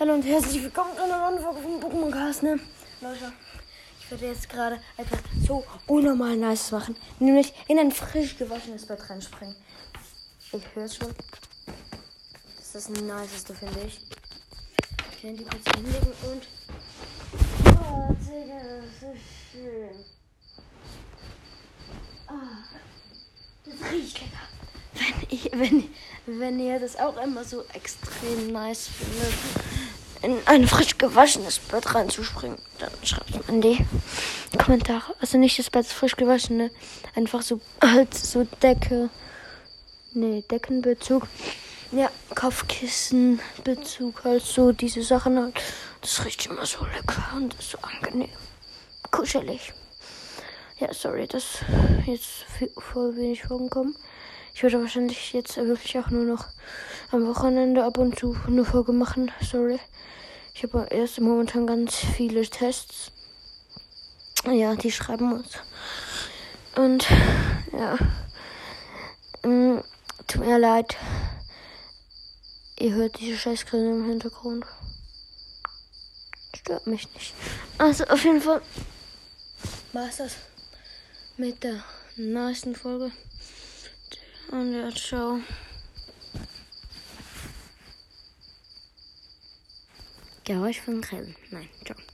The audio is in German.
Hallo und herzlich willkommen zu einer neuen Folge von Pokémon Cast, ne? Leute, ich werde jetzt gerade etwas so unnormal nice machen. Nämlich in ein frisch gewaschenes Bett reinspringen. Ich höre es schon. Das ist das Niceste, finde ich. Ich werde die kurz hinlegen und. Oh, Digga, das ist schön. Ah, das riecht lecker. Wenn, ich, wenn, wenn ihr das auch immer so extrem nice findet, in ein frisch gewaschenes Bett reinzuspringen, dann schreibt in die Kommentare. Also nicht das Bett frisch gewaschene, einfach so halt so Decke. Nee, Deckenbezug. Ja, Kopfkissenbezug, halt so diese Sachen halt. Das riecht immer so lecker und ist so angenehm. Kuschelig. Ja, sorry, dass jetzt voll wenig vorgekommen. Ich werde wahrscheinlich jetzt wirklich auch nur noch am Wochenende ab und zu eine Folge machen. Sorry. Ich habe erst momentan ganz viele Tests. Ja, die schreiben uns. Und ja. Ähm, tut mir leid. Ihr hört diese Scheißgrille im Hintergrund. Stört mich nicht. Also auf jeden Fall war es das mit der nächsten Folge. Und ja, ciao. Geräusch von Grillen. Nein, ciao.